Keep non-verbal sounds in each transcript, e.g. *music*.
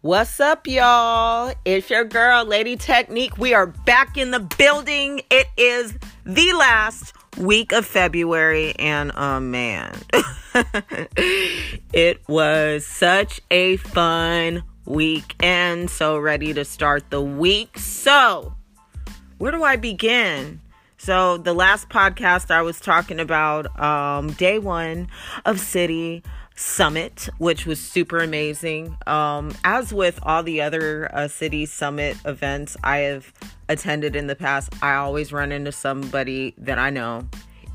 What's up, y'all? It's your girl, Lady Technique. We are back in the building. It is the last week of February, and oh man, *laughs* it was such a fun week and so ready to start the week. So, where do I begin? So, the last podcast I was talking about um, day one of City Summit, which was super amazing. Um, as with all the other uh, City Summit events I have attended in the past, I always run into somebody that I know.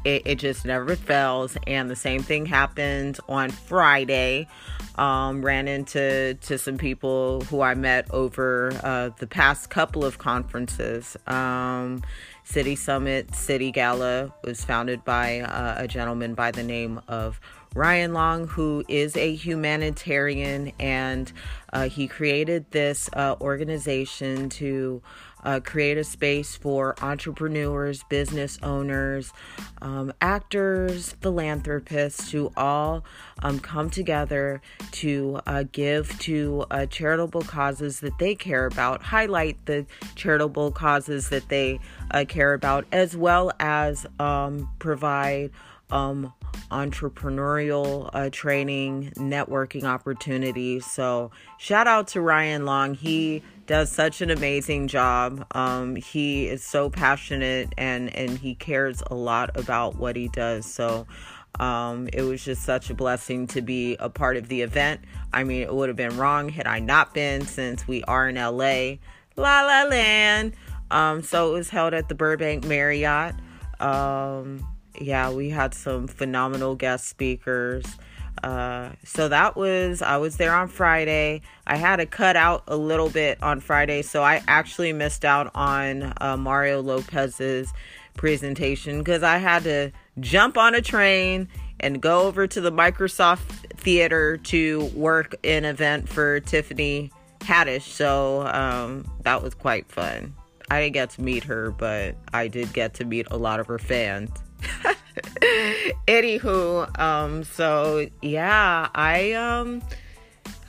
It, it just never fails. And the same thing happened on Friday. Um, ran into to some people who I met over uh, the past couple of conferences. Um, City Summit, City Gala was founded by uh, a gentleman by the name of Ryan Long, who is a humanitarian, and uh, he created this uh, organization to uh, create a space for entrepreneurs, business owners, um, actors, philanthropists to all um, come together to uh, give to uh, charitable causes that they care about, highlight the charitable causes that they uh, care about, as well as um, provide um, entrepreneurial uh, training, networking opportunities. So, shout out to Ryan Long. He does such an amazing job. Um, he is so passionate and and he cares a lot about what he does. So. Um, it was just such a blessing to be a part of the event. I mean, it would have been wrong had I not been, since we are in LA, La La Land. Um, so it was held at the Burbank Marriott. Um, yeah, we had some phenomenal guest speakers. Uh, so that was, I was there on Friday. I had to cut out a little bit on Friday, so I actually missed out on uh, Mario Lopez's presentation because I had to jump on a train and go over to the Microsoft Theater to work an event for Tiffany Haddish. So um, that was quite fun. I didn't get to meet her, but I did get to meet a lot of her fans. *laughs* Anywho, um, so yeah, I um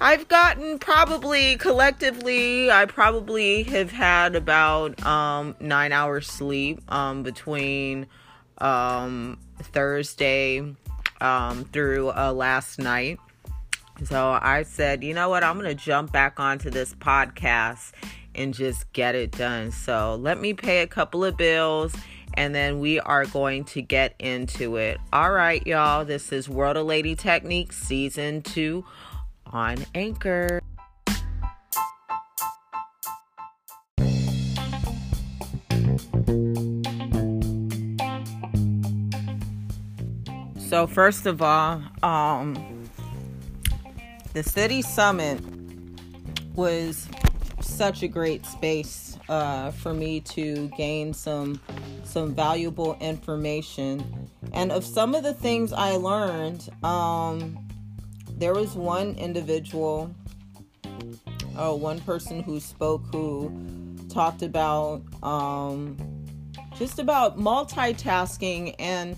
I've gotten probably collectively, I probably have had about um nine hours sleep um between um Thursday um through uh last night. So I said, you know what, I'm gonna jump back onto this podcast and just get it done. So let me pay a couple of bills and then we are going to get into it. All right, y'all, this is World of Lady Techniques Season 2 on Anchor. So, first of all, um, the City Summit was such a great space uh, for me to gain some some valuable information. And of some of the things I learned, um, there was one individual, oh, one person who spoke who talked about um, just about multitasking and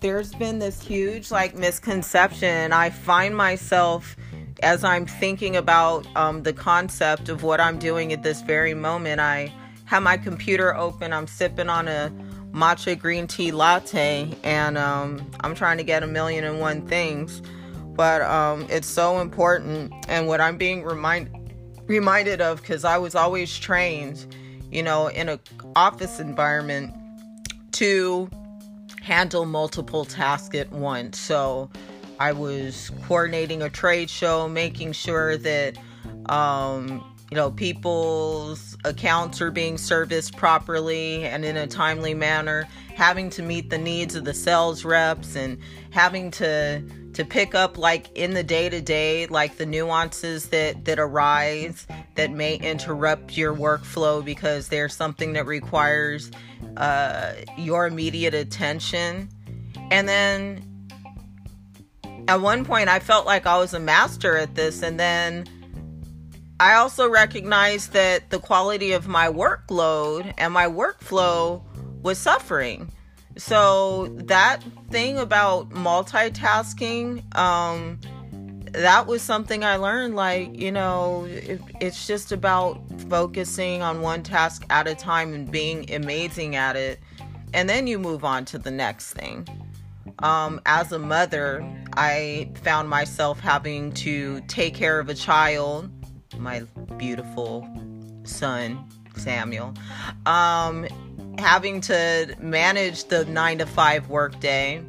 there's been this huge like misconception i find myself as i'm thinking about um, the concept of what i'm doing at this very moment i have my computer open i'm sipping on a matcha green tea latte, and um, I'm trying to get a million and one things. But um, it's so important, and what I'm being remind reminded of because I was always trained, you know, in an office environment to handle multiple tasks at once. So I was coordinating a trade show, making sure that um, you know, people's accounts are being serviced properly and in a timely manner, having to meet the needs of the sales reps and having to to pick up like in the day to day like the nuances that that arise that may interrupt your workflow because there's something that requires uh, your immediate attention. And then at one point I felt like I was a master at this and then I also recognized that the quality of my workload and my workflow was suffering. So that thing about multitasking, um, that was something I learned. Like, you know, it, it's just about focusing on one task at a time and being amazing at it. And then you move on to the next thing. Um, as a mother, I found myself having to take care of a child, my beautiful son, Samuel, um, having to manage the nine to five workday,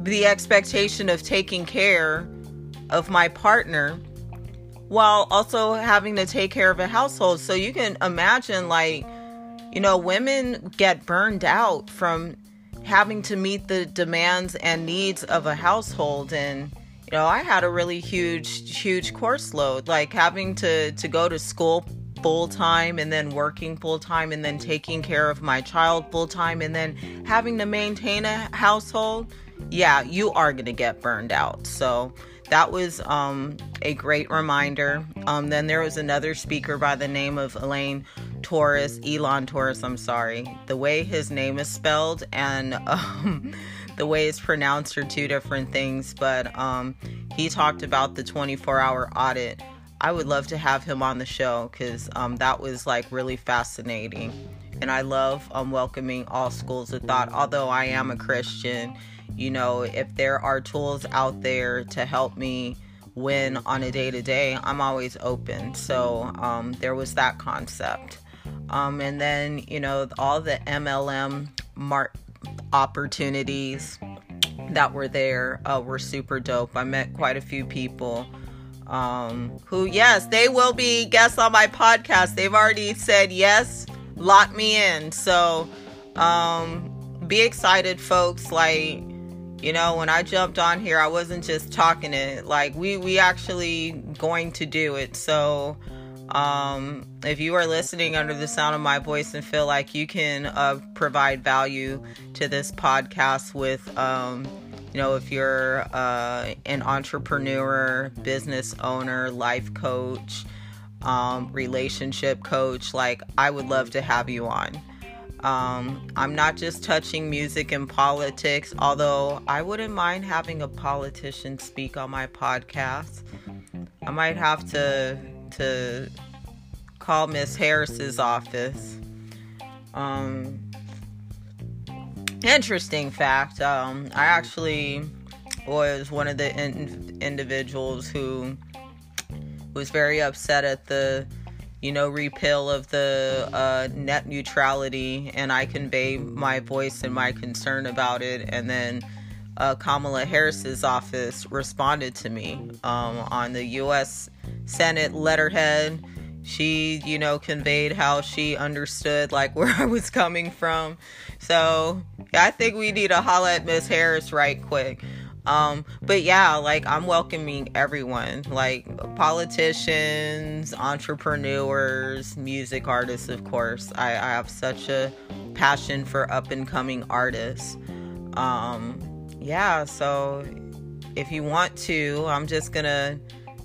the expectation of taking care of my partner while also having to take care of a household. So you can imagine, like, you know, women get burned out from having to meet the demands and needs of a household. And, you know, I had a really huge, huge course load, like having to, to go to school full time and then working full time and then taking care of my child full time and then having to maintain a household. Yeah, you are going to get burned out. So, that was um, a great reminder. Um, then there was another speaker by the name of Elaine Torres, Elon Torres, I'm sorry. The way his name is spelled and *laughs* um, the way it's pronounced are two different things, but um, he talked about the 24 hour audit. I would love to have him on the show because um, that was like really fascinating. And I love um, welcoming all schools of thought, although I am a Christian you know, if there are tools out there to help me win on a day to day, I'm always open. So um, there was that concept. Um, and then, you know, all the MLM mark opportunities that were there uh, were super dope. I met quite a few people um, who, yes, they will be guests on my podcast. They've already said yes, lock me in. So um, be excited, folks. Like, you know when i jumped on here i wasn't just talking it like we we actually going to do it so um if you are listening under the sound of my voice and feel like you can uh, provide value to this podcast with um you know if you're uh, an entrepreneur business owner life coach um, relationship coach like i would love to have you on um, I'm not just touching music and politics, although I wouldn't mind having a politician speak on my podcast. I might have to to call Miss Harris's office. Um, interesting fact. Um, I actually was one of the in- individuals who was very upset at the you know, repeal of the uh, net neutrality, and I convey my voice and my concern about it. And then uh, Kamala Harris's office responded to me um, on the U.S. Senate letterhead. She, you know, conveyed how she understood like *laughs* where I was coming from. So I think we need to holla at Miss Harris right quick. Um, but yeah, like I'm welcoming everyone, like politicians, entrepreneurs, music artists, of course. I, I have such a passion for up and coming artists. Um, yeah, so if you want to, I'm just gonna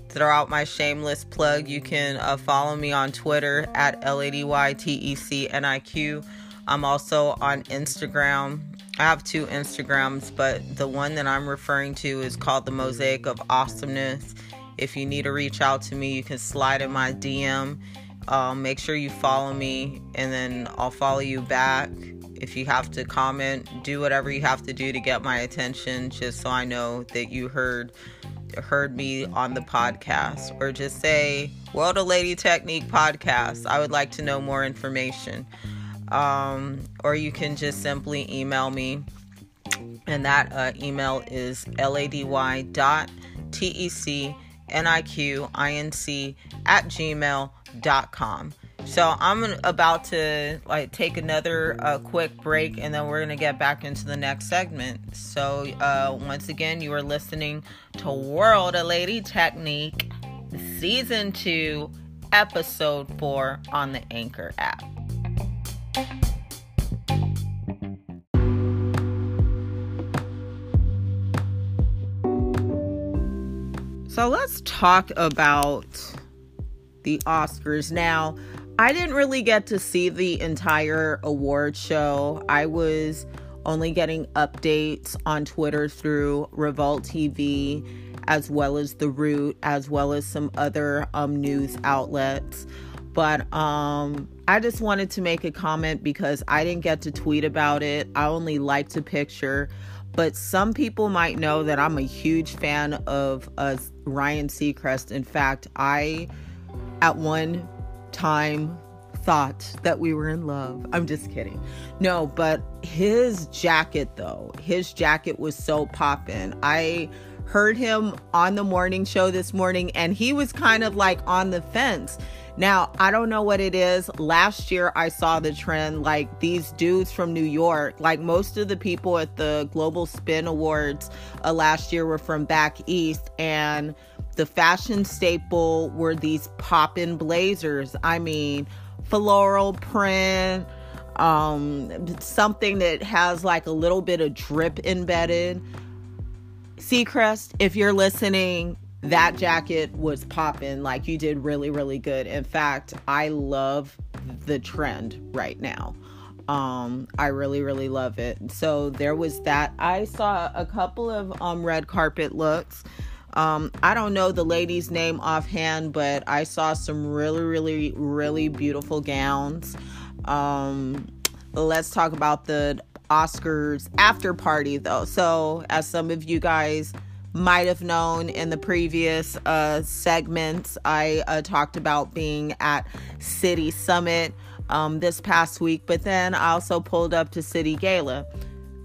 throw out my shameless plug. You can uh, follow me on Twitter at L A D Y T E C N I Q. I'm also on Instagram I have two Instagrams, but the one that I'm referring to is called The Mosaic of Awesomeness. If you need to reach out to me, you can slide in my DM. Um, make sure you follow me, and then I'll follow you back. If you have to comment, do whatever you have to do to get my attention, just so I know that you heard heard me on the podcast, or just say World of Lady Technique podcast. I would like to know more information um, or you can just simply email me. And that uh, email is lady dot tecniq at gmail.com. So I'm about to like take another uh, quick break, and then we're gonna get back into the next segment. So uh, once again, you are listening to World of Lady Technique, Season Two, Episode Four on the Anchor app. So let's talk about the Oscars. Now, I didn't really get to see the entire award show. I was only getting updates on Twitter through Revolt TV as well as The Root, as well as some other um, news outlets. But um, I just wanted to make a comment because I didn't get to tweet about it. I only liked a picture. But some people might know that I'm a huge fan of uh, Ryan Seacrest. In fact, I, at one time, thought that we were in love. I'm just kidding. No, but his jacket, though, his jacket was so poppin'. I heard him on the morning show this morning, and he was kind of like on the fence. Now, I don't know what it is. Last year, I saw the trend like these dudes from New York, like most of the people at the Global Spin Awards uh, last year were from back east, and the fashion staple were these poppin' blazers. I mean, floral print, um, something that has like a little bit of drip embedded. Seacrest, if you're listening, that jacket was popping like you did really really good. In fact i love the trend right now. Um i really really love it. So there was that. I saw a couple of um red carpet looks um i don't know the lady's name offhand but i saw some really really really beautiful gowns um let's talk about the oscars after party though so as some of you guys might have known in the previous uh, segments, I uh, talked about being at City Summit um, this past week, but then I also pulled up to City Gala.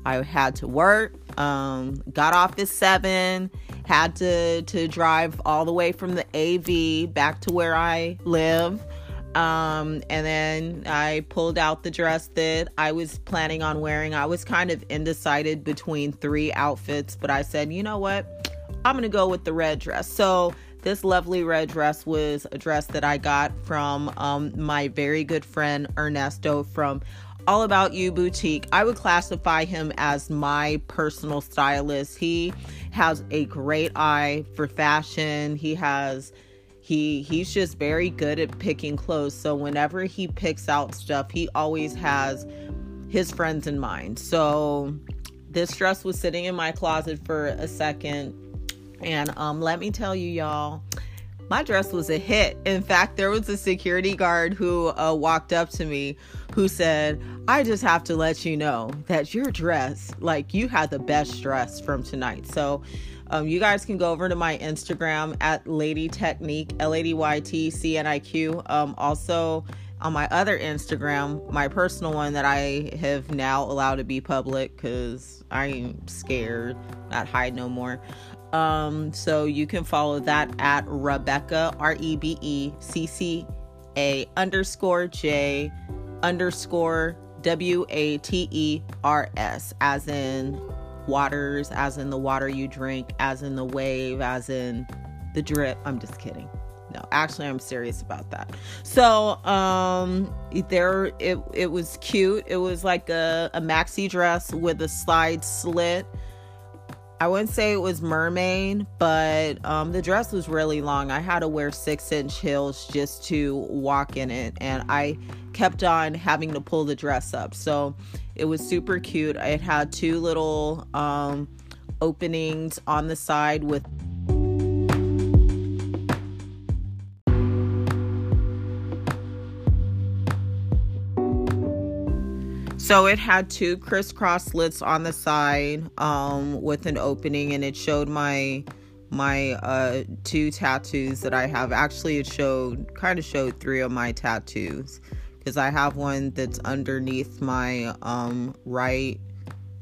I had to work, um, got off at seven, had to to drive all the way from the AV back to where I live. Um, and then I pulled out the dress that I was planning on wearing. I was kind of undecided between three outfits, but I said, you know what? I'm to go with the red dress. So, this lovely red dress was a dress that I got from um, my very good friend Ernesto from All About You Boutique. I would classify him as my personal stylist. He has a great eye for fashion. He has he he's just very good at picking clothes. So whenever he picks out stuff he always has his friends in mind. So this dress was sitting in my closet for a second. And um, let me tell you y'all my dress was a hit in fact there was a security guard who uh, walked up to me who said i just have to let you know that your dress like you had the best dress from tonight so um, you guys can go over to my Instagram at Lady Technique, L A D Y T C N I Q. Um, also, on my other Instagram, my personal one that I have now allowed to be public because I'm scared, not hide no more. Um, so you can follow that at Rebecca R E B E C C A underscore J underscore W A T E R S, as in waters, as in the water you drink, as in the wave, as in the drip. I'm just kidding. No, actually I'm serious about that. So, um there it it was cute. It was like a, a maxi dress with a slide slit. I wouldn't say it was mermaid, but um, the dress was really long. I had to wear six inch heels just to walk in it, and I kept on having to pull the dress up. So it was super cute. It had two little um, openings on the side with So it had two crisscross slits on the side um, with an opening, and it showed my my uh, two tattoos that I have. Actually, it showed kind of showed three of my tattoos because I have one that's underneath my um, right.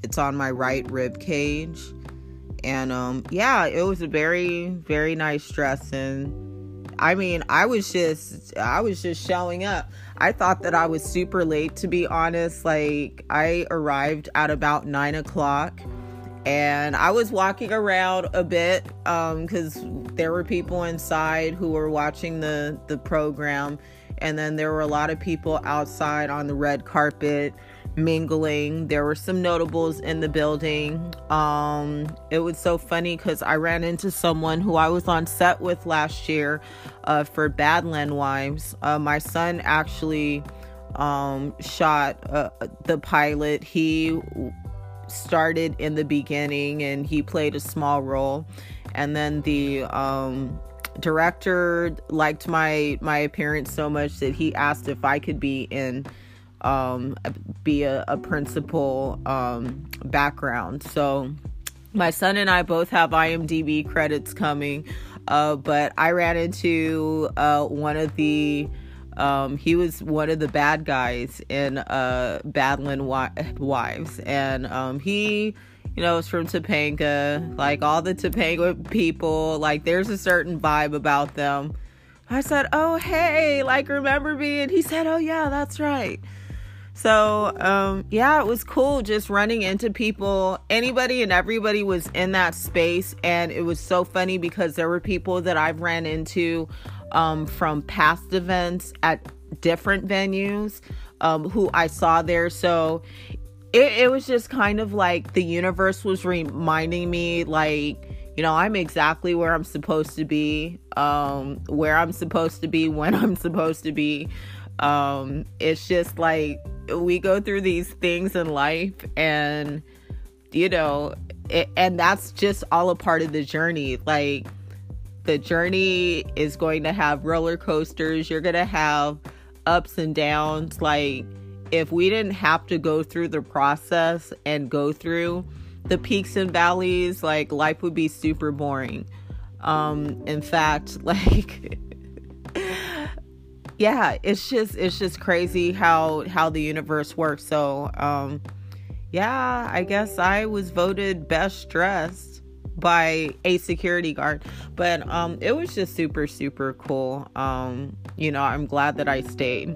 It's on my right rib cage, and um, yeah, it was a very very nice dress, and I mean, I was just I was just showing up. I thought that I was super late to be honest. Like I arrived at about nine o'clock and I was walking around a bit because um, there were people inside who were watching the the program and then there were a lot of people outside on the red carpet mingling. There were some notables in the building. Um, it was so funny because I ran into someone who I was on set with last year uh, for Badland Wives. Uh, my son actually um, shot uh, the pilot. He started in the beginning and he played a small role and then the um, director liked my my appearance so much that he asked if I could be in um, be a, a principal um, background. So my son and I both have IMDb credits coming, uh, but I ran into uh, one of the um, he was one of the bad guys in uh, Badland Wives, and um, he, you know, is from Topanga. Like all the Topanga people, like there's a certain vibe about them. I said, "Oh, hey, like remember me?" And he said, "Oh, yeah, that's right." So, um, yeah, it was cool just running into people. Anybody and everybody was in that space, and it was so funny because there were people that I've ran into um, from past events at different venues um, who I saw there. So it, it was just kind of like the universe was reminding me, like, you know, I'm exactly where I'm supposed to be, um, where I'm supposed to be, *laughs* when I'm supposed to be. Um, it's just like we go through these things in life, and you know, it, and that's just all a part of the journey. Like, the journey is going to have roller coasters. You're going to have ups and downs. Like, if we didn't have to go through the process and go through the peaks and valleys, like, life would be super boring. Um, in fact, *laughs* like, yeah, it's just it's just crazy how how the universe works. So, um, yeah, I guess I was voted best dressed by a security guard. But um it was just super super cool. Um you know i'm glad that i stayed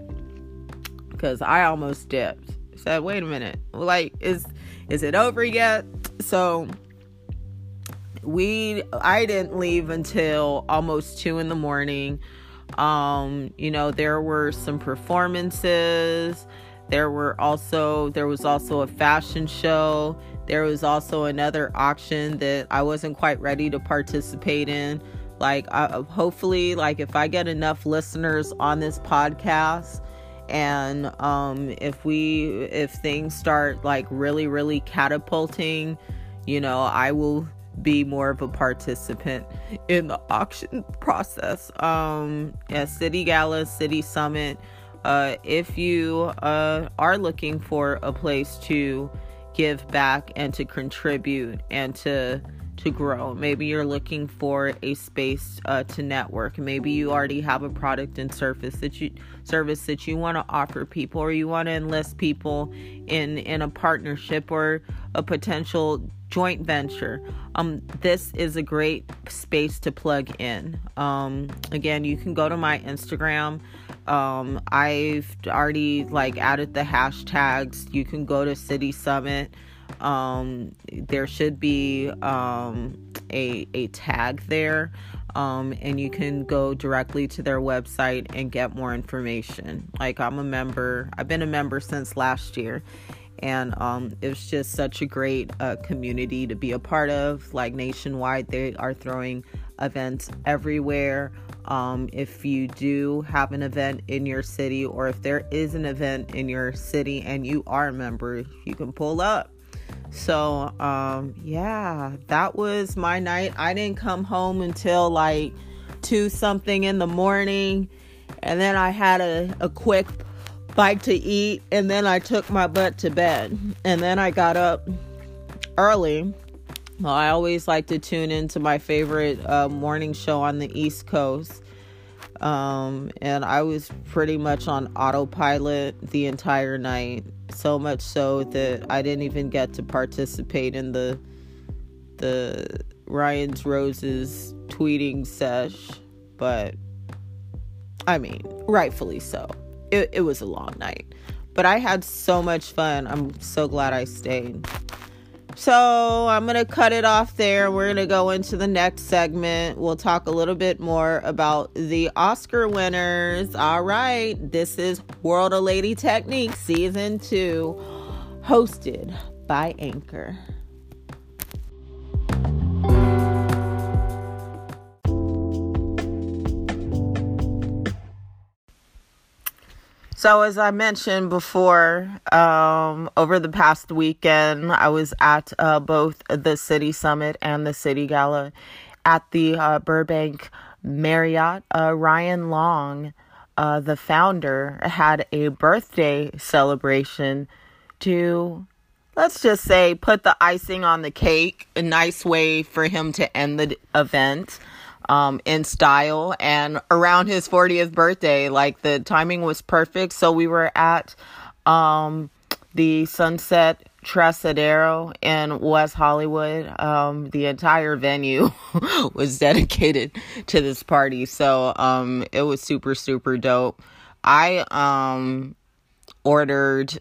because i almost dipped. Said wait a minute. Like is is it over yet? So we i didn't leave until almost two in the morning um you know there were some performances there were also there was also a fashion show there was also another auction that I wasn't quite ready to participate in. Like, I, hopefully, like if I get enough listeners on this podcast, and um, if we if things start like really really catapulting, you know, I will be more of a participant in the auction process. Um, yeah, City Gala, City Summit. Uh, if you uh, are looking for a place to give back and to contribute and to to grow. Maybe you're looking for a space uh, to network. Maybe you already have a product and service that you service that you want to offer people, or you want to enlist people in in a partnership or a potential joint venture. Um, this is a great space to plug in. Um, again, you can go to my Instagram. Um, I've already like added the hashtags. You can go to City Summit. Um, there should be um, a a tag there, um, and you can go directly to their website and get more information. Like I'm a member. I've been a member since last year, and um, it's just such a great uh, community to be a part of. Like nationwide, they are throwing events everywhere. Um, if you do have an event in your city, or if there is an event in your city and you are a member, you can pull up. So, um, yeah, that was my night. I didn't come home until like two something in the morning, and then I had a, a quick bite to eat, and then I took my butt to bed. And then I got up early. Well, I always like to tune into my favorite uh, morning show on the East Coast. Um, and I was pretty much on autopilot the entire night. So much so that I didn't even get to participate in the the Ryan's Roses tweeting sesh, but I mean, rightfully so it, it was a long night. But I had so much fun. I'm so glad I stayed. So I'm going to cut it off there. We're going to go into the next segment. We'll talk a little bit more about the Oscar winners. All right. This is World of Lady Technique Season 2, hosted by Anchor. So, as I mentioned before, um, over the past weekend, I was at uh, both the City Summit and the City Gala. at the uh, Burbank Marriott, uh, Ryan Long, uh, the founder, had a birthday celebration to, let's just say, put the icing on the cake. A nice way for him to end the event um, in style. And around his 40th birthday, like the timing was perfect. So we were at um, the Sunset Trocadero in West Hollywood. Um, the entire venue *laughs* was dedicated to this party, so um, it was super super dope. I um ordered.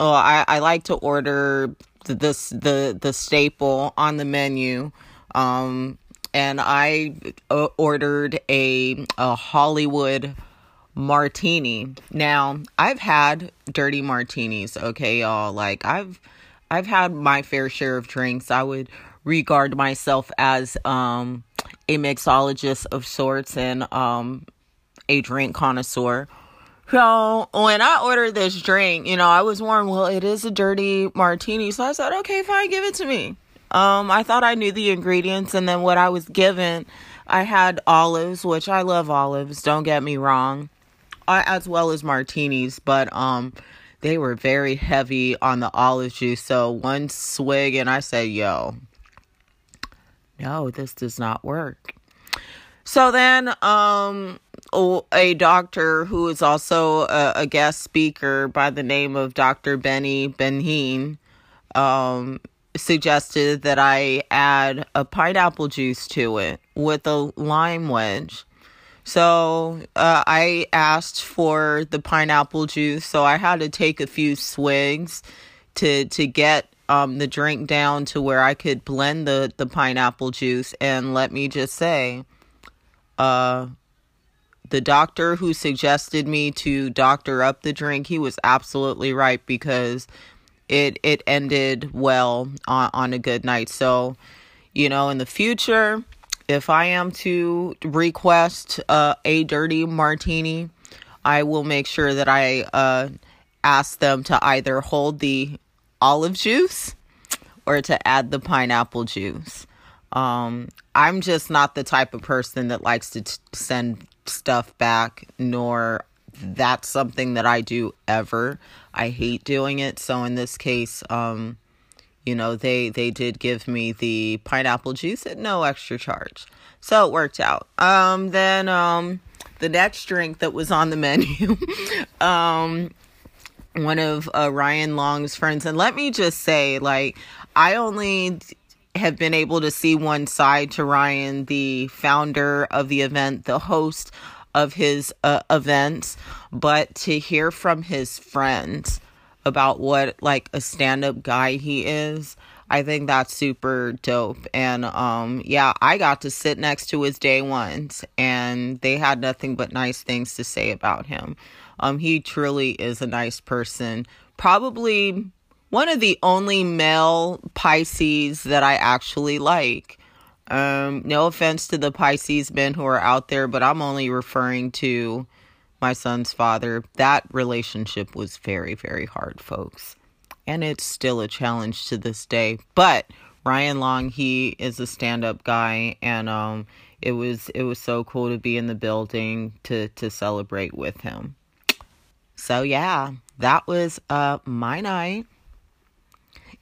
Oh, I I like to order this the the staple on the menu. Um, and I uh, ordered a a Hollywood martini. Now, I've had dirty martinis, okay, y'all. Like I've I've had my fair share of drinks. I would regard myself as um a mixologist of sorts and um a drink connoisseur. So when I ordered this drink, you know, I was warned, well, it is a dirty martini. So I said, okay, fine, give it to me. Um, I thought I knew the ingredients, and then what I was given, I had olives, which I love olives. Don't get me wrong uh, as well as martinis, but um, they were very heavy on the olive juice. So one swig, and I said, "Yo, no, this does not work." So then, um, a doctor who is also a, a, guest speaker by the name of Dr. Benny Benheen, um, suggested that I add a pineapple juice to it with a lime wedge. So uh, I asked for the pineapple juice, so I had to take a few swigs to to get um, the drink down to where I could blend the the pineapple juice. And let me just say, uh, the doctor who suggested me to doctor up the drink, he was absolutely right because it it ended well on on a good night. So, you know, in the future if I am to request uh, a dirty martini, I will make sure that I uh, ask them to either hold the olive juice or to add the pineapple juice. Um, I'm just not the type of person that likes to t- send stuff back, nor that's something that I do ever. I hate doing it. So in this case, um, you know they they did give me the pineapple juice at no extra charge so it worked out um then um the next drink that was on the *laughs* menu um one of uh, Ryan Long's friends and let me just say like I only have been able to see one side to Ryan the founder of the event the host of his uh, events but to hear from his friends about what like a stand-up guy he is i think that's super dope. And um yeah i got to sit next to his day ones and they had nothing but nice things to say about him. Um he truly is a nice person. Probably one of the only male pisces that i actually like um no offense to the pisces men who are out there but i'm only referring to my son's father, that relationship was very, very hard, folks. And it's still a challenge to this day. But Ryan Long, he is a stand-up guy and um it was it was so cool to be in the building to to celebrate with him. So yeah, that was uh my night.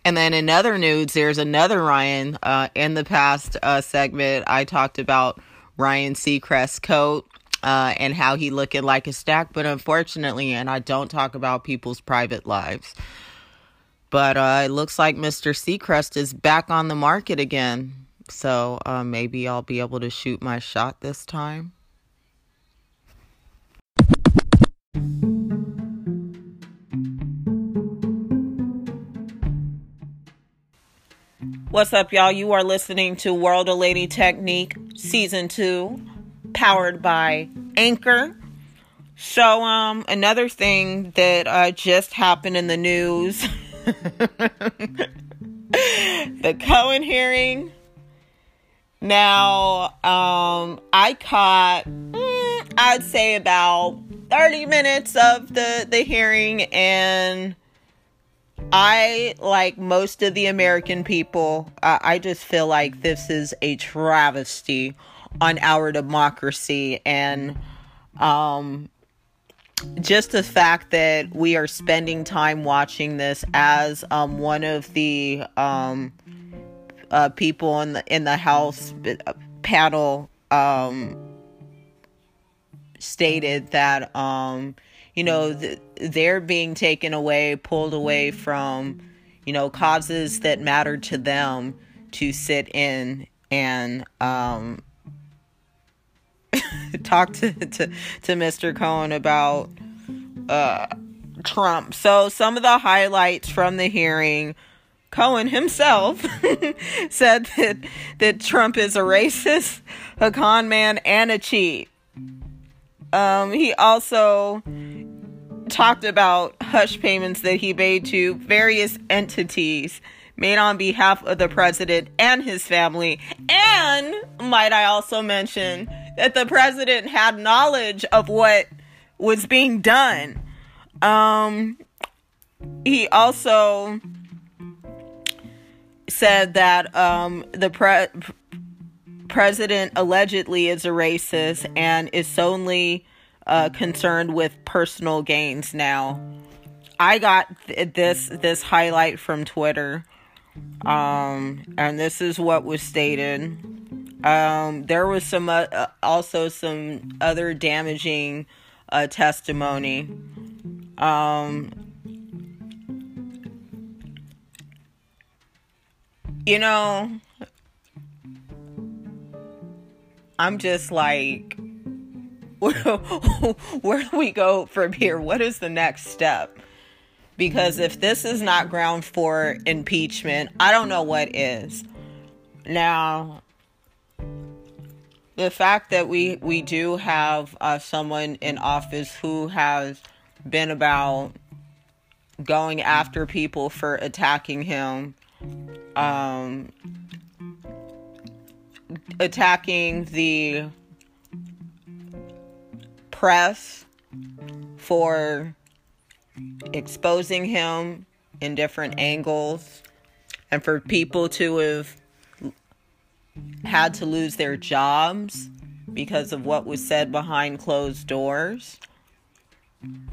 And then in other news, there's another Ryan. Uh, in the past uh, segment, I talked about Ryan Seacrest coat uh, and how he looking like a stack. But unfortunately, and I don't talk about people's private lives. But uh, it looks like Mr. Seacrest is back on the market again. So uh, maybe I'll be able to shoot my shot this time. What's up, y'all? You are listening to World of Lady Technique Season 2 powered by Anchor. So, um, another thing that uh, just happened in the news *laughs* the Cohen hearing. Now, um, I caught, mm, I'd say about 30 minutes of the, the hearing, and I, like most of the American people, uh, I just feel like this is a travesty on our democracy. And um, just the fact that we are spending time watching this as um, one of the um, uh, people in the in the House uh, panel um, stated that um, you know, th- they're being taken away, pulled away from, you know, causes that matter to them to sit in and um, *laughs* talk to, to, to Mr. Cohen about uh, Trump. So, some of the highlights from the hearing. Cohen himself *laughs* said that that Trump is a racist, a con man, and a cheat. Um, he also talked about hush payments that he made to various entities made on behalf of the president and his family. And might I also mention that the president had knowledge of what was being done. Um, he also said that um, the pre- president allegedly is a racist and is solely uh, concerned with personal gains now. I got th- this this highlight from Twitter, um, and this is what was stated. Um, there was some uh, uh also some other damaging uh, testimony. Um, you know, I'm just like *laughs* where do we go from here? What is the next step? Because if this is not ground for impeachment, I don't know what is. Now, the fact that we we do have uh, someone in office who has been about going after people for attacking him, um, attacking the press for exposing him in different angles and for people to have had to lose their jobs because of what was said behind closed doors.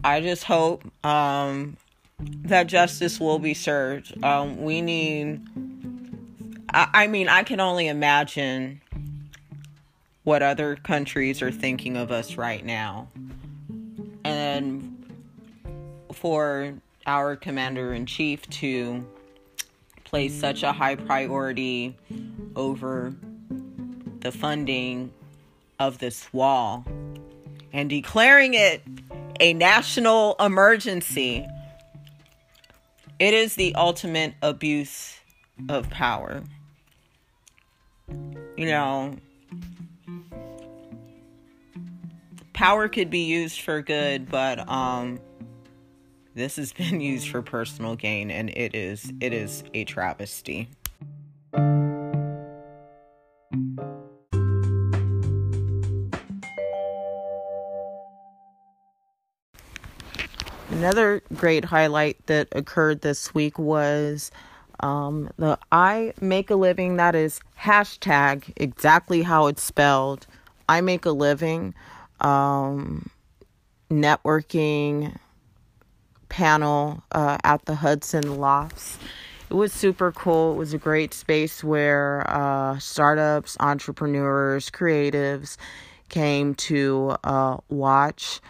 I just hope um, that justice will be served. Um, we need, I, I mean, I can only imagine what other countries are thinking of us right now. And for our commander in chief to place such a high priority over the funding of this wall and declaring it a national emergency. It is the ultimate abuse of power. You know, power could be used for good, but um this has been used for personal gain and it is it is a travesty. Another great highlight that occurred this week was um, the I make a living that is hashtag exactly how it's spelled. I make a living um, networking panel uh, at the Hudson Lofts. It was super cool. It was a great space where uh, startups, entrepreneurs, creatives came to uh, watch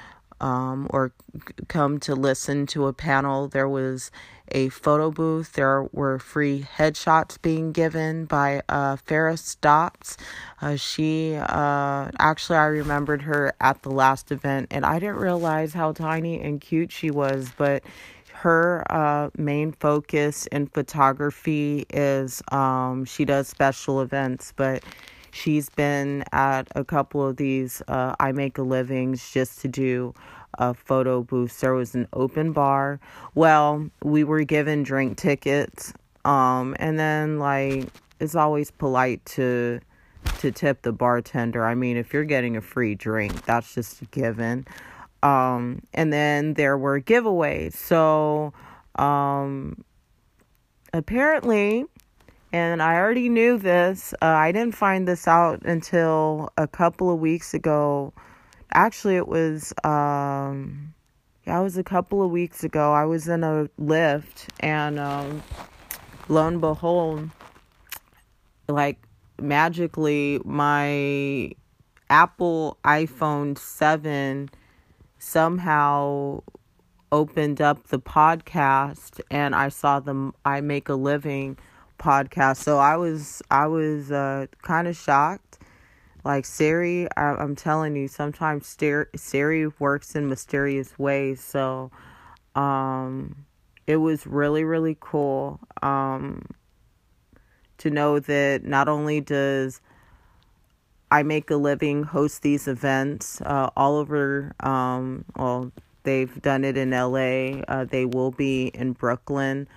um, or come to listen to a panel. There was a photo booth. There were free headshots being given by uh, Farah Stotts. Uh, she uh, actually, I remembered her at the last event, and I didn't realize how tiny and cute she was, but her uh, main focus in photography is um, she does special events, but she's been at a couple of these uh, I Make a Livings just to do uh, photo booth. There was an open bar. Well, we were given drink tickets. Um, and then like it's always polite to to tip the bartender. I mean, if you're getting a free drink, that's just a given. Um, and then there were giveaways. So um, apparently, and I already knew this, uh, I didn't find this out until a couple of weeks ago. Actually, it was, um, yeah, it was a couple of weeks ago. I was in a lift, and um, lo and behold, like magically, my Apple iPhone 7 somehow opened up the podcast and I saw the I Make a Living podcast. So I was I was uh, kind of shocked. Like Siri, I, am telling you, sometimes Siri works in mysterious ways. So um, it was really really cool um, to know that not only does I make a living host these events uh, all over um, well They've done it in LA. Uh, they will be in Brooklyn,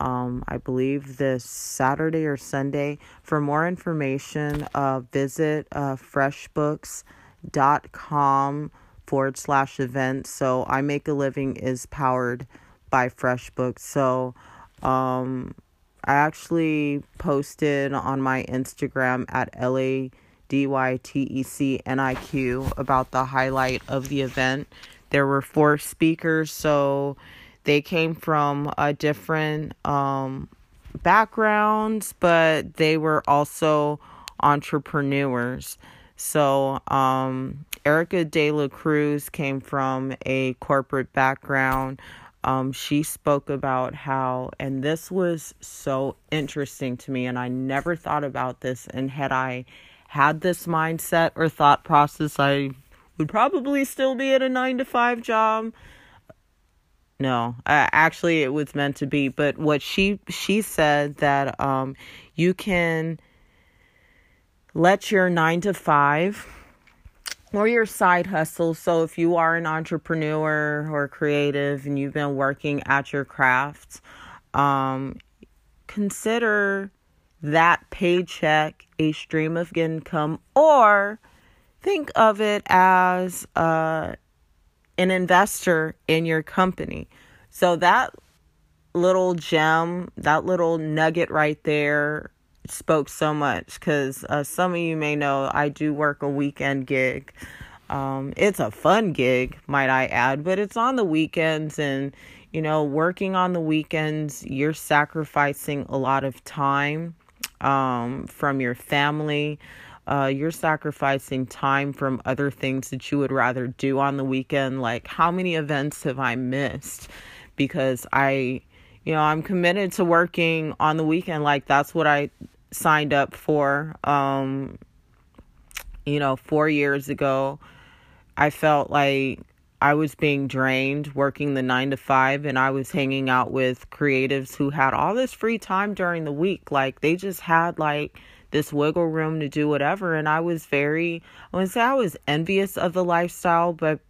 um, I believe, this Saturday or Sunday. For more information, uh, visit uh, freshbooks.com forward slash events. So, I Make a Living is powered by FreshBooks. So, um, I actually posted on my Instagram at LA. DYTECNIQ about the highlight of the event. There were four speakers, so they came from a different um, backgrounds, but they were also entrepreneurs. So, um, Erika De La Cruz came from a corporate background. Um, she spoke about how, and this was so interesting to me, and I never thought about this. And had I had this mindset or thought process, I would probably still be at a nine to five job. No, uh, actually, it was meant to be. But what she she said that um, you can let your nine to five or your side hustle. So if you are an entrepreneur or creative and you've been working at your craft, um, consider that paycheck a stream of income or think of it as uh, an investor in your company. So that little gem, that little nugget right there spoke so much because uh, some of you may know I do work a weekend gig. Um, it's a fun gig, might I add, but it's on the weekends. And, you know, working on the weekends, you're sacrificing a lot of time um, from your family uh, you're sacrificing time from other things that you would rather do on the weekend. Like, how many events have I missed because I, you know, I'm committed to working on the weekend. Like, that's what I signed up for. Um, you know, four years ago, I felt like I was being drained working the nine to five, and I was hanging out with creatives who had all this free time during the week. Like, they just had like, this wiggle room to do whatever. And I was very, I would say I was envious of the lifestyle, but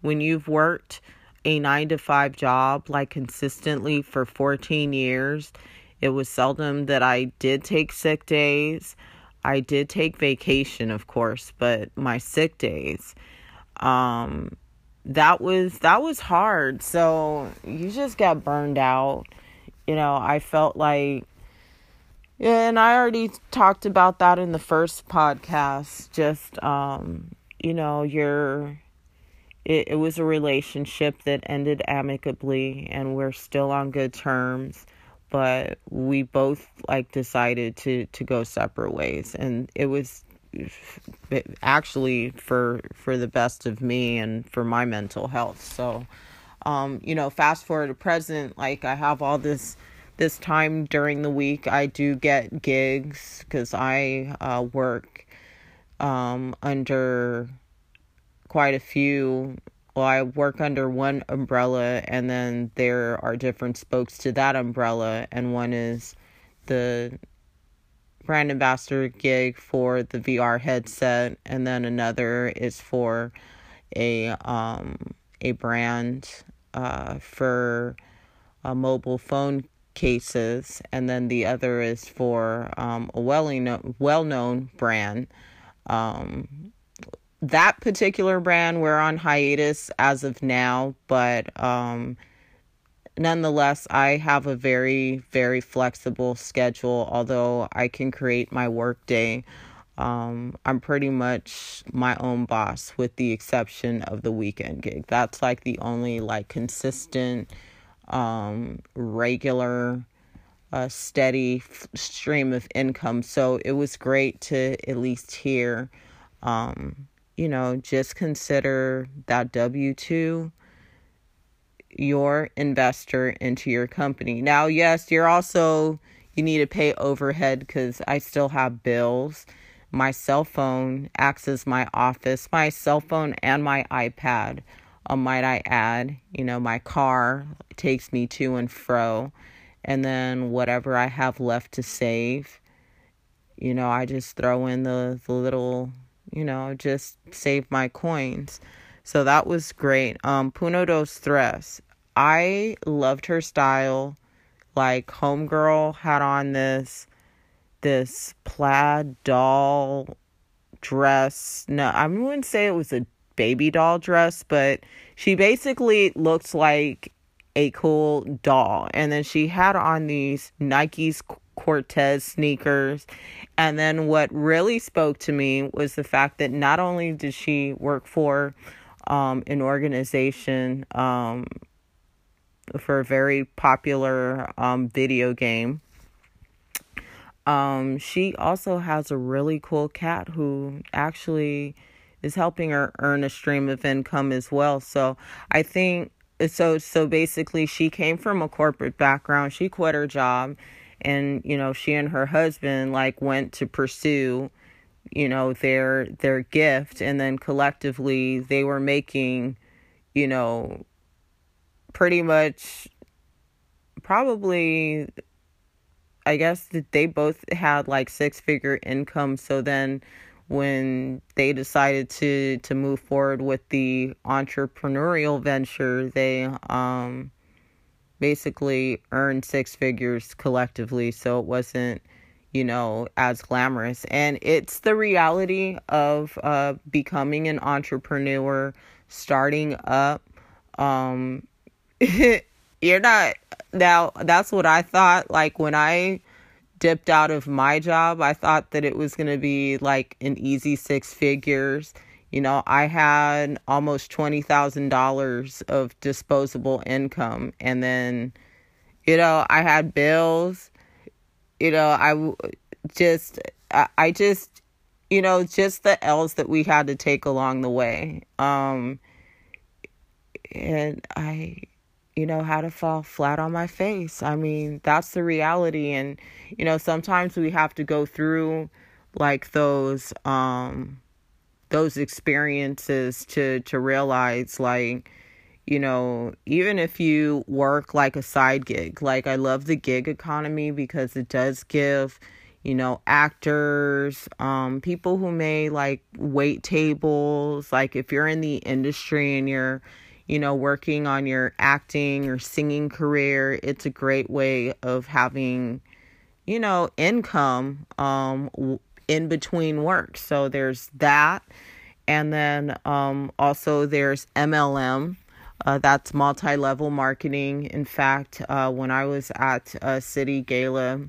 when you've worked a nine to five job like consistently for 14 years, it was seldom that I did take sick days. I did take vacation, of course, but my sick days, um, that was that was hard. So you just got burned out. You know, I felt like yeah, and I already talked about that in the first podcast. Just um, you know, your it, it was a relationship that ended amicably and we're still on good terms, but we both like decided to to go separate ways and it was actually for for the best of me and for my mental health. So um, you know, fast forward to present, like I have all this this time during the week I do get gigs because I uh, work um, under quite a few. Well, I work under one umbrella, and then there are different spokes to that umbrella, and one is the brand ambassador gig for the VR headset, and then another is for a um a brand uh for a mobile phone cases, and then the other is for um, a well known well known brand. Um, that particular brand we're on hiatus as of now, but um, nonetheless, I have a very, very flexible schedule, although I can create my workday. Um, I'm pretty much my own boss with the exception of the weekend gig. That's like the only like consistent, um, regular, uh, steady stream of income. So it was great to at least hear, um, you know, just consider that W 2 your investor into your company. Now, yes, you're also you need to pay overhead cuz I still have bills. My cell phone acts as my office, my cell phone and my iPad. Um, might I add, you know, my car takes me to and fro, and then whatever I have left to save, you know, I just throw in the, the little, you know, just save my coins. So that was great. Um, Puno dos Tres. I loved her style. Like Homegirl had on this this plaid doll dress. No, I wouldn't say it was a baby doll dress, but she basically looked like a cool doll. And then she had on these Nike's Cortez sneakers. And then what really spoke to me was the fact that not only did she work for um, an organization um, for a very popular um, video game. Um, she also has a really cool cat who actually is helping her earn a stream of income as well. So I think so. So basically, she came from a corporate background. She quit her job, and you know, she and her husband like went to pursue, you know, their their gift, and then collectively they were making, you know, pretty much probably I guess that they both had like six figure income so then when they decided to to move forward with the entrepreneurial venture they um basically earned six figures collectively. So it wasn't you know as glamorous. And it's the reality of uh becoming an entrepreneur starting up um *laughs* you're not now that's what I thought. Like when I dipped out of my job I thought that it was going to be like an easy six figures. You know I had almost $20,000 of disposable income and then you know I had bills. You know I just I, just you know just the L's that we had to take along the way. Um and I you know, how to fall flat on my face. I mean, that's the reality and you know, sometimes we have to go through like those um those experiences to to realize like you know, even if you work like a side gig, like I love the gig economy because it does give, you know, actors, um, people who may like wait tables, like if you're in the industry and you're, you know, working on your acting or singing career, it's a great way of having, you know, income um, in between work. So there's that. And then um, also there's MLM. Uh, that's multi level marketing. In fact, uh, when I was at uh, City Gala,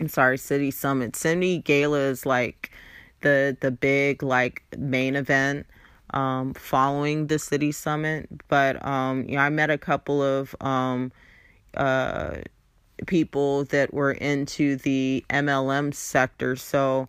I'm sorry, City Summit, City Gala is like the the big like main event um, following the city summit. But um, you know, I met a couple of um, uh, people that were into the MLM sector. So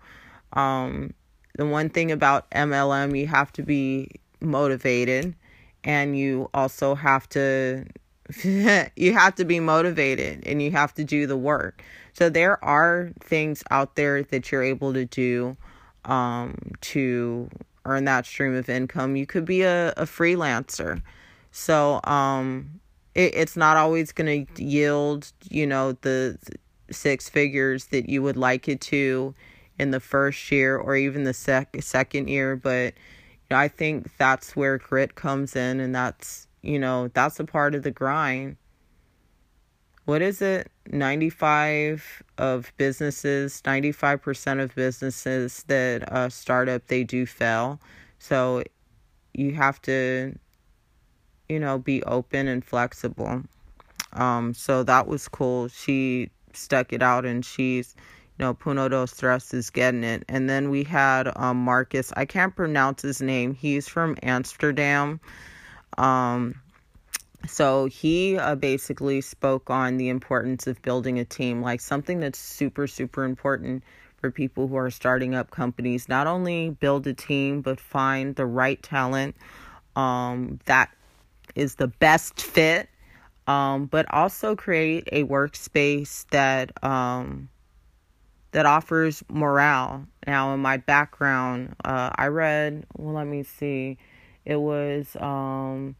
um, the one thing about MLM, you have to be motivated, and you also have to *laughs* you have to be motivated and you have to do the work. So there are things out there that you're able to do um, to earn that stream of income. You could be a, a freelancer. So um, it, it's not always going to yield, you know, the six figures that you would like it to in the first year or even the sec- second year. But you know, I think that's where grit comes in, and that's, you know, that's a part of the grind what is it 95 of businesses 95% of businesses that uh, start up they do fail so you have to you know be open and flexible Um, so that was cool. She stuck it out and she's you know, Puno dos Tres is getting it. And then we had um, Marcus. I can't pronounce his name. He's from Amsterdam. Um, so he uh, basically spoke on the importance of building a team, like something that's super, super important for people who are starting up companies. Not only build a team, but find the right talent um, that is the best fit, um, but also create a workspace that um, that offers morale. Now, in my background, uh, I read. Well, let me see. It was um,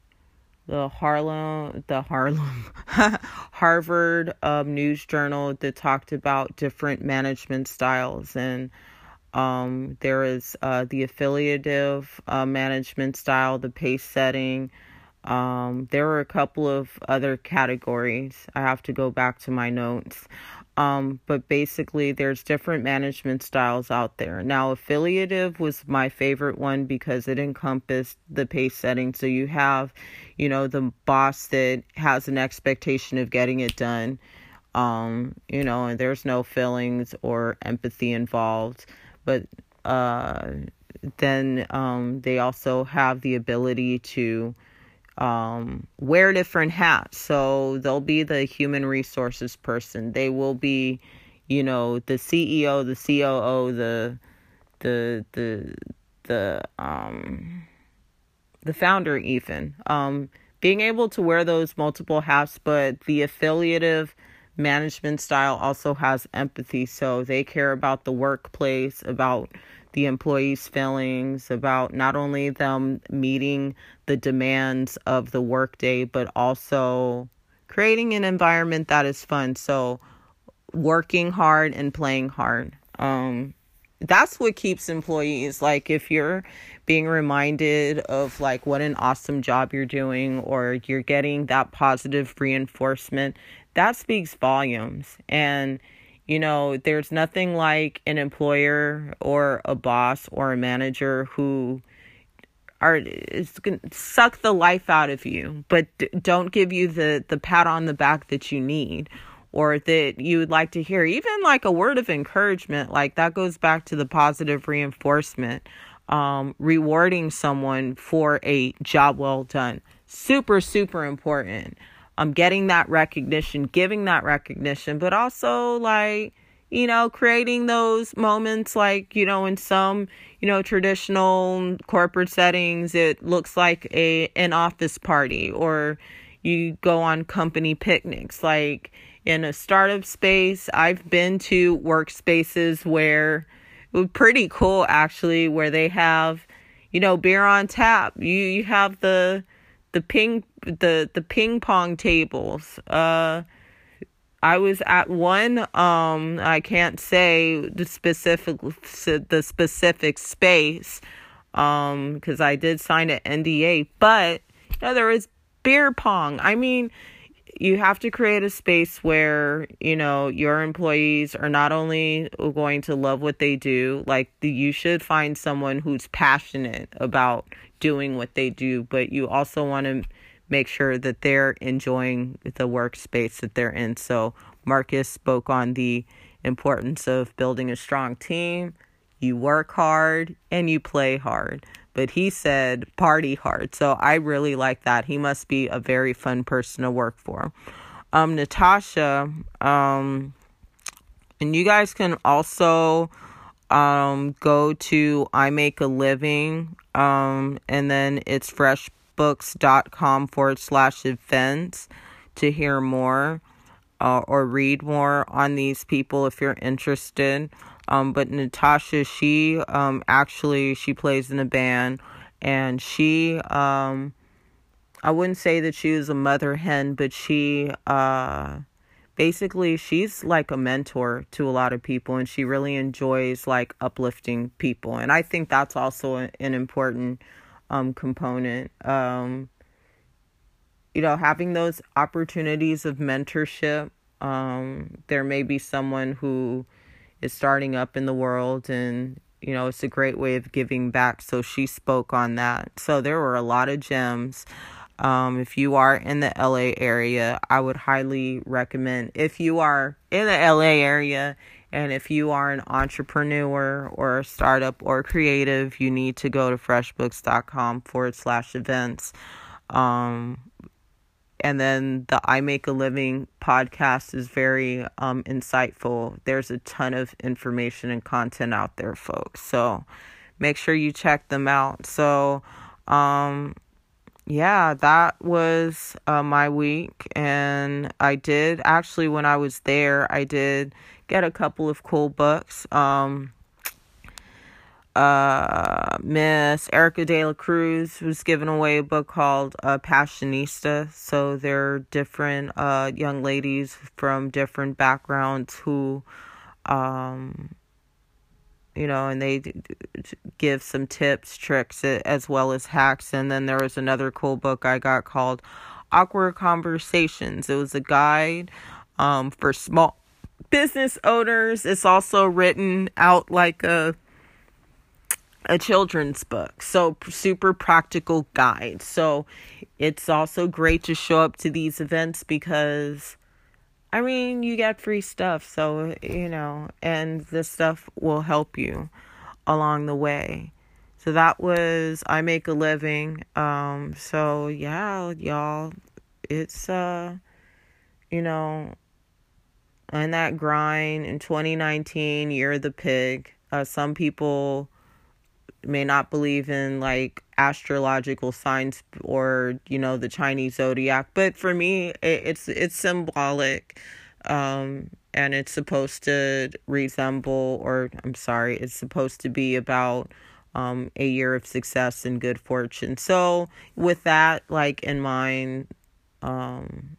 the Harlem, the Harlem, *laughs* Harvard um, News Journal that talked about different management styles, and um, there is uh, the affiliative uh, management style, the pace setting. Um, there were a couple of other categories. I have to go back to my notes. Um, but basically, there's different management styles out there. Now, affiliative was my favorite one because it encompassed the pace setting. So you have, you know, the boss that has an expectation of getting it done. Um, you know, and there's no feelings or empathy involved. But uh, then um, they also have the ability to um, wear different hats. So they'll be the human resources person. They will be, you know, the CEO, the COO, the the the the um the founder even. Um being able to wear those multiple hats, but the affiliative management style also has empathy. So they care about the workplace, about the employees' feelings, about not only them meeting the demands of the workday, but also creating an environment that is fun. So, working hard and playing hard. Um, that's what keeps employees like if you're being reminded of like what an awesome job you're doing or you're getting that positive reinforcement that speaks volumes and you know, there's nothing like an employer or a boss or a manager who are going to suck the life out of you, but don't give you the the pat on the back that you need or that you would like to hear. Even like a word of encouragement, like that goes back to the positive reinforcement. Um, rewarding someone for a job well done. Super, super important um getting that recognition, giving that recognition, but also like you know, creating those moments like, you know, in some, you know, traditional corporate settings, it looks like a an office party or you go on company picnics. Like in a startup space, I've been to workspaces where it was pretty cool actually, where they have, you know, beer on tap. You you have the the ping the the ping pong tables. Uh, I was at one. Um, I can't say the specific the specific space, um, because I did sign an NDA. But you know, there was beer pong. I mean, you have to create a space where you know your employees are not only going to love what they do like you should find someone who's passionate about doing what they do but you also want to make sure that they're enjoying the workspace that they're in so marcus spoke on the importance of building a strong team you work hard and you play hard but he said party hard. So I really like that. He must be a very fun person to work for. Um, Natasha, um, and you guys can also um, go to I Make a Living, um, and then it's freshbooks.com forward slash events to hear more uh, or read more on these people if you're interested. Um, but Natasha, she um, actually she plays in a band, and she um, I wouldn't say that she was a mother hen, but she uh, basically she's like a mentor to a lot of people, and she really enjoys like uplifting people, and I think that's also an important um, component. Um, you know, having those opportunities of mentorship. Um, there may be someone who is starting up in the world and you know it's a great way of giving back so she spoke on that so there were a lot of gems Um, if you are in the LA area, I would highly recommend. If you are in the LA area and if you are an entrepreneur or a startup or creative, you need to go to freshbooks.com forward slash events. Um, and then the I Make a Living podcast is very um, insightful. There's a ton of information and content out there, folks. So make sure you check them out. So, um, yeah, that was uh, my week. And I did actually, when I was there, I did get a couple of cool books. Um, uh, Miss Erika De La Cruz was giving away a book called uh, Passionista. So they're different uh, young ladies from different backgrounds who um, you know, and they give some tips, tricks, as well as hacks. And then there was another cool book I got called Awkward Conversations. It was a guide um, for small business owners. It's also written out like a a children's book. So super practical guide. So it's also great to show up to these events because I mean, you get free stuff, so you know, and this stuff will help you along the way. So that was I make a living. Um so yeah, y'all, it's uh you know, and that grind in 2019, year of the pig. Uh some people may not believe in like astrological signs or you know the Chinese zodiac, but for me it, it's it's symbolic um and it's supposed to resemble or I'm sorry, it's supposed to be about um a year of success and good fortune. So with that like in mind um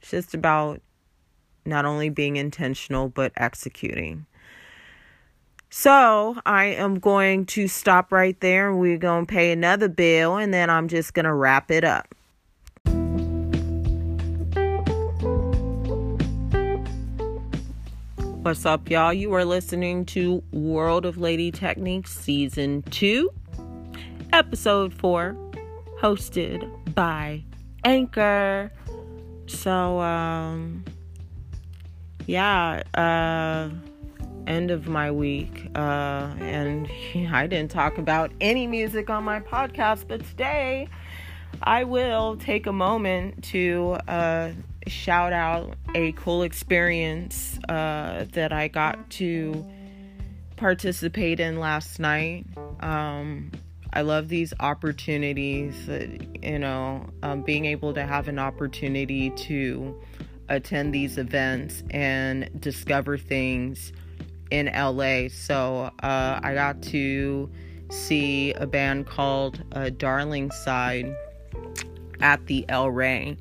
it's just about not only being intentional but executing. So I am going to stop right there and we're going to pay another bill and then I'm just going to wrap it up. What's up, y'all? You are listening to World of Lady Techniques Season 2, Episode 4, hosted by Anchor. So, um, yeah, uh, end of my week. Uh, and *laughs* I didn't talk about any music on my podcast, but today I will take a moment to uh, shout out a cool experience uh, that I got to participate in last night. Um, I love these opportunities, you know, um, being able to have an opportunity to attend these events and discover things in LA. So uh, I got to see a band called uh, Darlingside at the El Rey.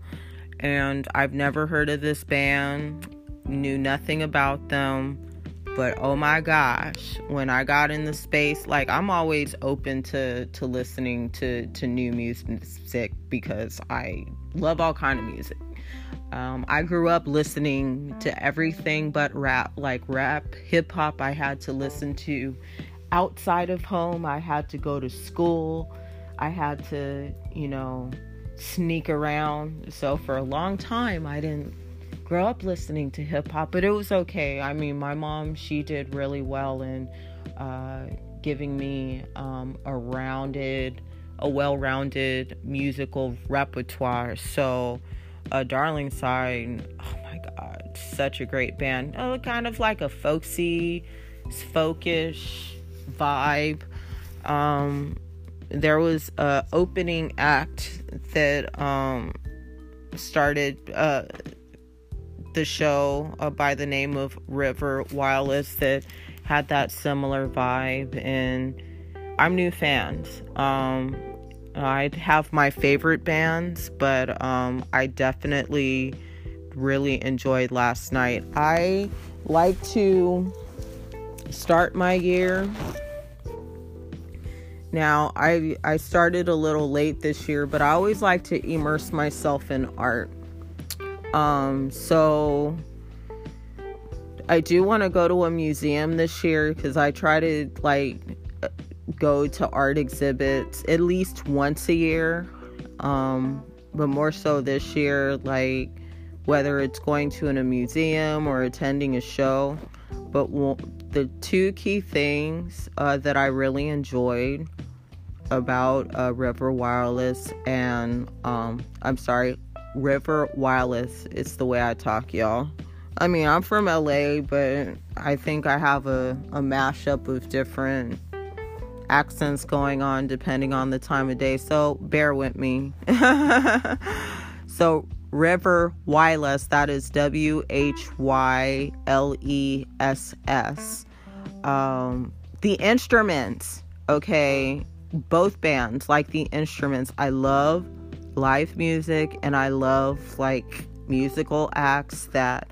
And I've never heard of this band, knew nothing about them. But oh my gosh, when I got in the space, like I'm always open to to listening to to new music because I love all kind of music. Um, I grew up listening to everything but rap, like rap, hip hop. I had to listen to outside of home. I had to go to school. I had to, you know, sneak around. So for a long time, I didn't grow up listening to hip hop, but it was okay. I mean, my mom, she did really well in uh, giving me um, a rounded, a well rounded musical repertoire. So, a Darlingside. oh my god, such a great band. Oh, kind of like a folksy, folkish vibe. Um, there was a opening act that um, started uh, the show uh, by the name of River Whyless that had that similar vibe, and I'm new fans. Um, I'd have my favorite bands, but um, I definitely really enjoyed last night. I like to start my year. Now, I I started a little late this year, but I always like to immerse myself in art. Um, so I do want to go to a museum this year cuz I try to like go to art exhibits at least once a year. um, but more so this year, like whether it's going to in a museum or attending a show. But the two key things uh, that I really enjoyed about uh, River Whyless and um, I'm sorry, River Whyless. It's the way I talk, y'all. I mean, I'm from LA, but I think I have a, a mashup of different accents going on depending on the time of day. So bear with me. *laughs* so, River Whyless, that is W H Y L E S S. Um, the instruments, okay, both bands like the instruments. I love live music and I love like musical acts that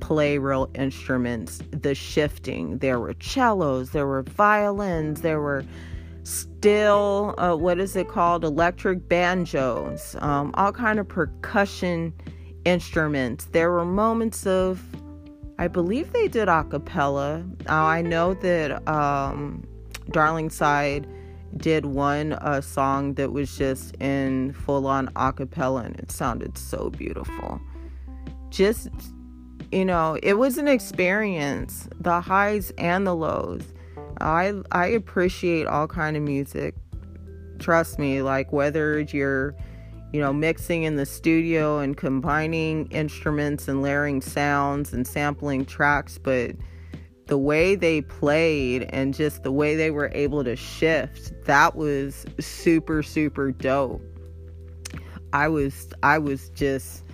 play real instruments. The shifting, there were cellos, there were violins, there were still uh, what is it called electric banjos um, all kind of percussion instruments there were moments of i believe they did a cappella uh, i know that um, Darlingside did one uh, song that was just in full on a cappella and it sounded so beautiful. Just, you know, it was an experience, the highs and the lows. I I appreciate all kind of music. Trust me, like whether you're you know, mixing in the studio and combining instruments and layering sounds and sampling tracks, but the way they played and just the way they were able to shift that was super super dope i was i was just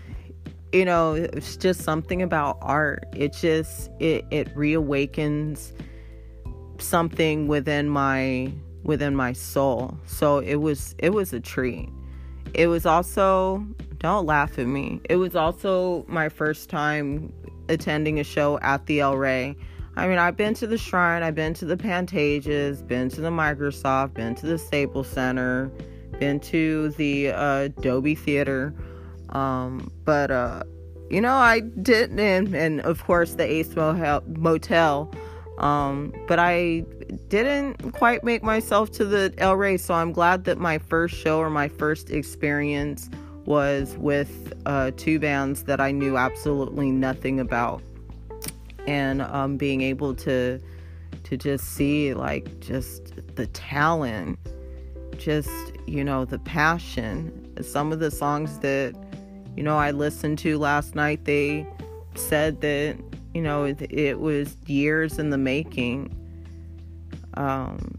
you know it's just something about art. It just it it reawakens something within my within my soul. So it was it was a treat. It was also don't laugh at me. It was also my first time attending a show at the el rey I mean, I've been to the Shrine, I've been to the Pantages, been to the Microsoft, been to the Staples Center, been to the uh, Dolby Theater. Um, but, uh, you know, I didn't, and, and of course the Ace Hotel. Um, but I didn't quite make myself to the El Rey, so I'm glad that my first show or my first experience was with uh, two bands that I knew absolutely nothing about and um, being able to to just see like just the talent just you know the passion some of the songs that you know i listened to last night they said that you know it, it was years in the making um,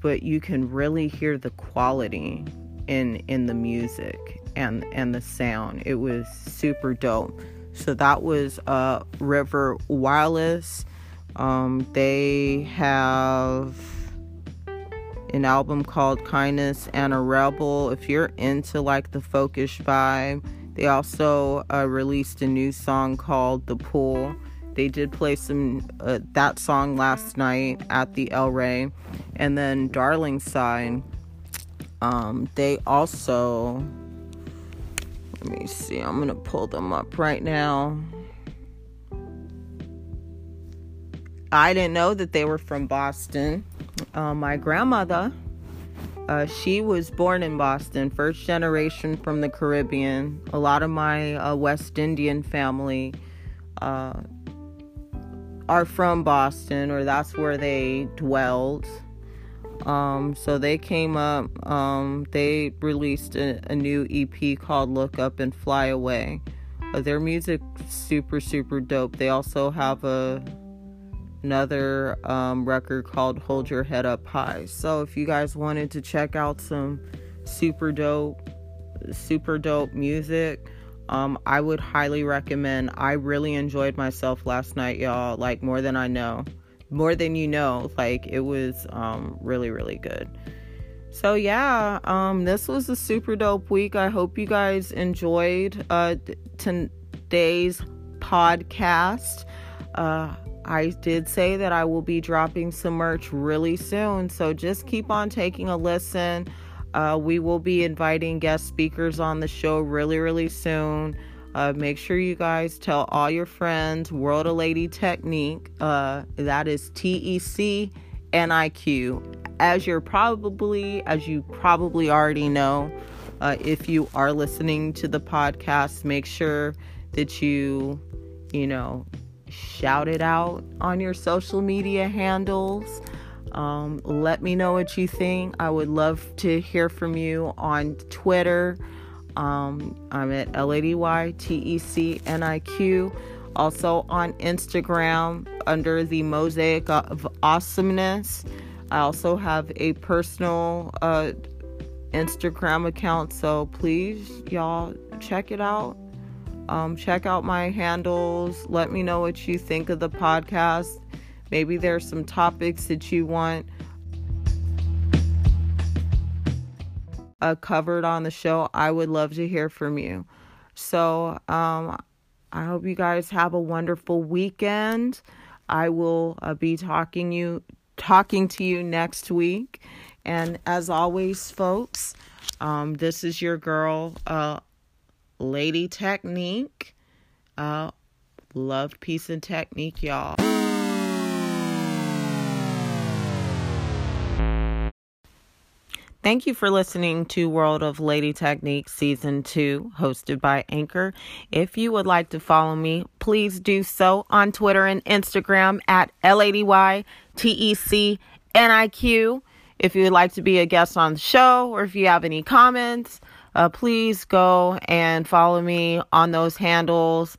but you can really hear the quality in in the music and and the sound it was super dope so that was uh, River Whyless. Um, they have an album called Kindness and a Rebel. If you're into like the focus vibe, they also uh, released a new song called The Pool. They did play some uh, that song last night at the El Rey, and then Darlingside. Um, they also let me see. I'm going to pull them up right now. I didn't know that they were from Boston. Uh, my grandmother, uh, she was born in Boston, first generation from the Caribbean. A lot of my uh, West Indian family uh, are from Boston, or that's where they dwelled. Um, so they came up, um, they released a, a, new EP called Look Up and Fly Away. Uh, their music super super dope. They also have a another um, record called Hold Your Head Up High. So if you guys wanted to check out some super dope super dope music, um, I would highly recommend. I really enjoyed myself last night, y'all, like more than I know more than you know. Like it was um, really, really good. So yeah, um, this was a super dope week. I hope you guys enjoyed uh, today's podcast. Uh, I did say that I will be dropping some merch really soon, so just keep on taking a listen. Uh, we will be inviting guest speakers on the show really, really soon. Uh, make sure you guys tell all your friends World of Lady Technique. Uh, that is T E C N I Q. As you're probably, as you probably already know, Uh, if you are listening to the podcast, make sure that you, you know, shout it out on your social media handles. Um, let me know what you think. I would love to hear from you on Twitter. Um, I'm at L A D Y T E C N I Q. Also on Instagram under the Mosaic of Awesomeness. I also have a personal uh, Instagram account, so please, y'all, check it out. Um, check out my handles. Let me know what you think of the podcast. Maybe there's some topics that you want uh, covered on the show. I would love to hear from you. So, um, I hope you guys have a wonderful weekend. I will uh, be talking you talking to you next week. And as always, folks, um, this is your girl, uh, Lady Technique. Uh, love, peace, and technique, y'all. Thank you for listening to World of Lady Technique Season 2, hosted by Anchor. If you would like to follow me, please do so on Twitter and Instagram at LADYTECNIQ. If you would like to be a guest on the show or if you have any comments, uh, please go and follow me on those handles.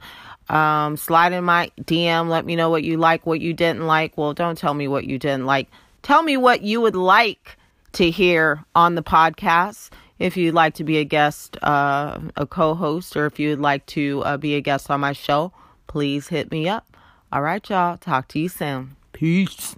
Um, slide in my DM. Let me know what you like, what you didn't like. Well, don't tell me what you didn't like. Tell me what you would like to hear on the podcast. If you'd like to be a guest, uh, a co host, or if you'd like to uh, be a guest on my show, please hit me up. All right, y'all. Talk to you soon. Peace.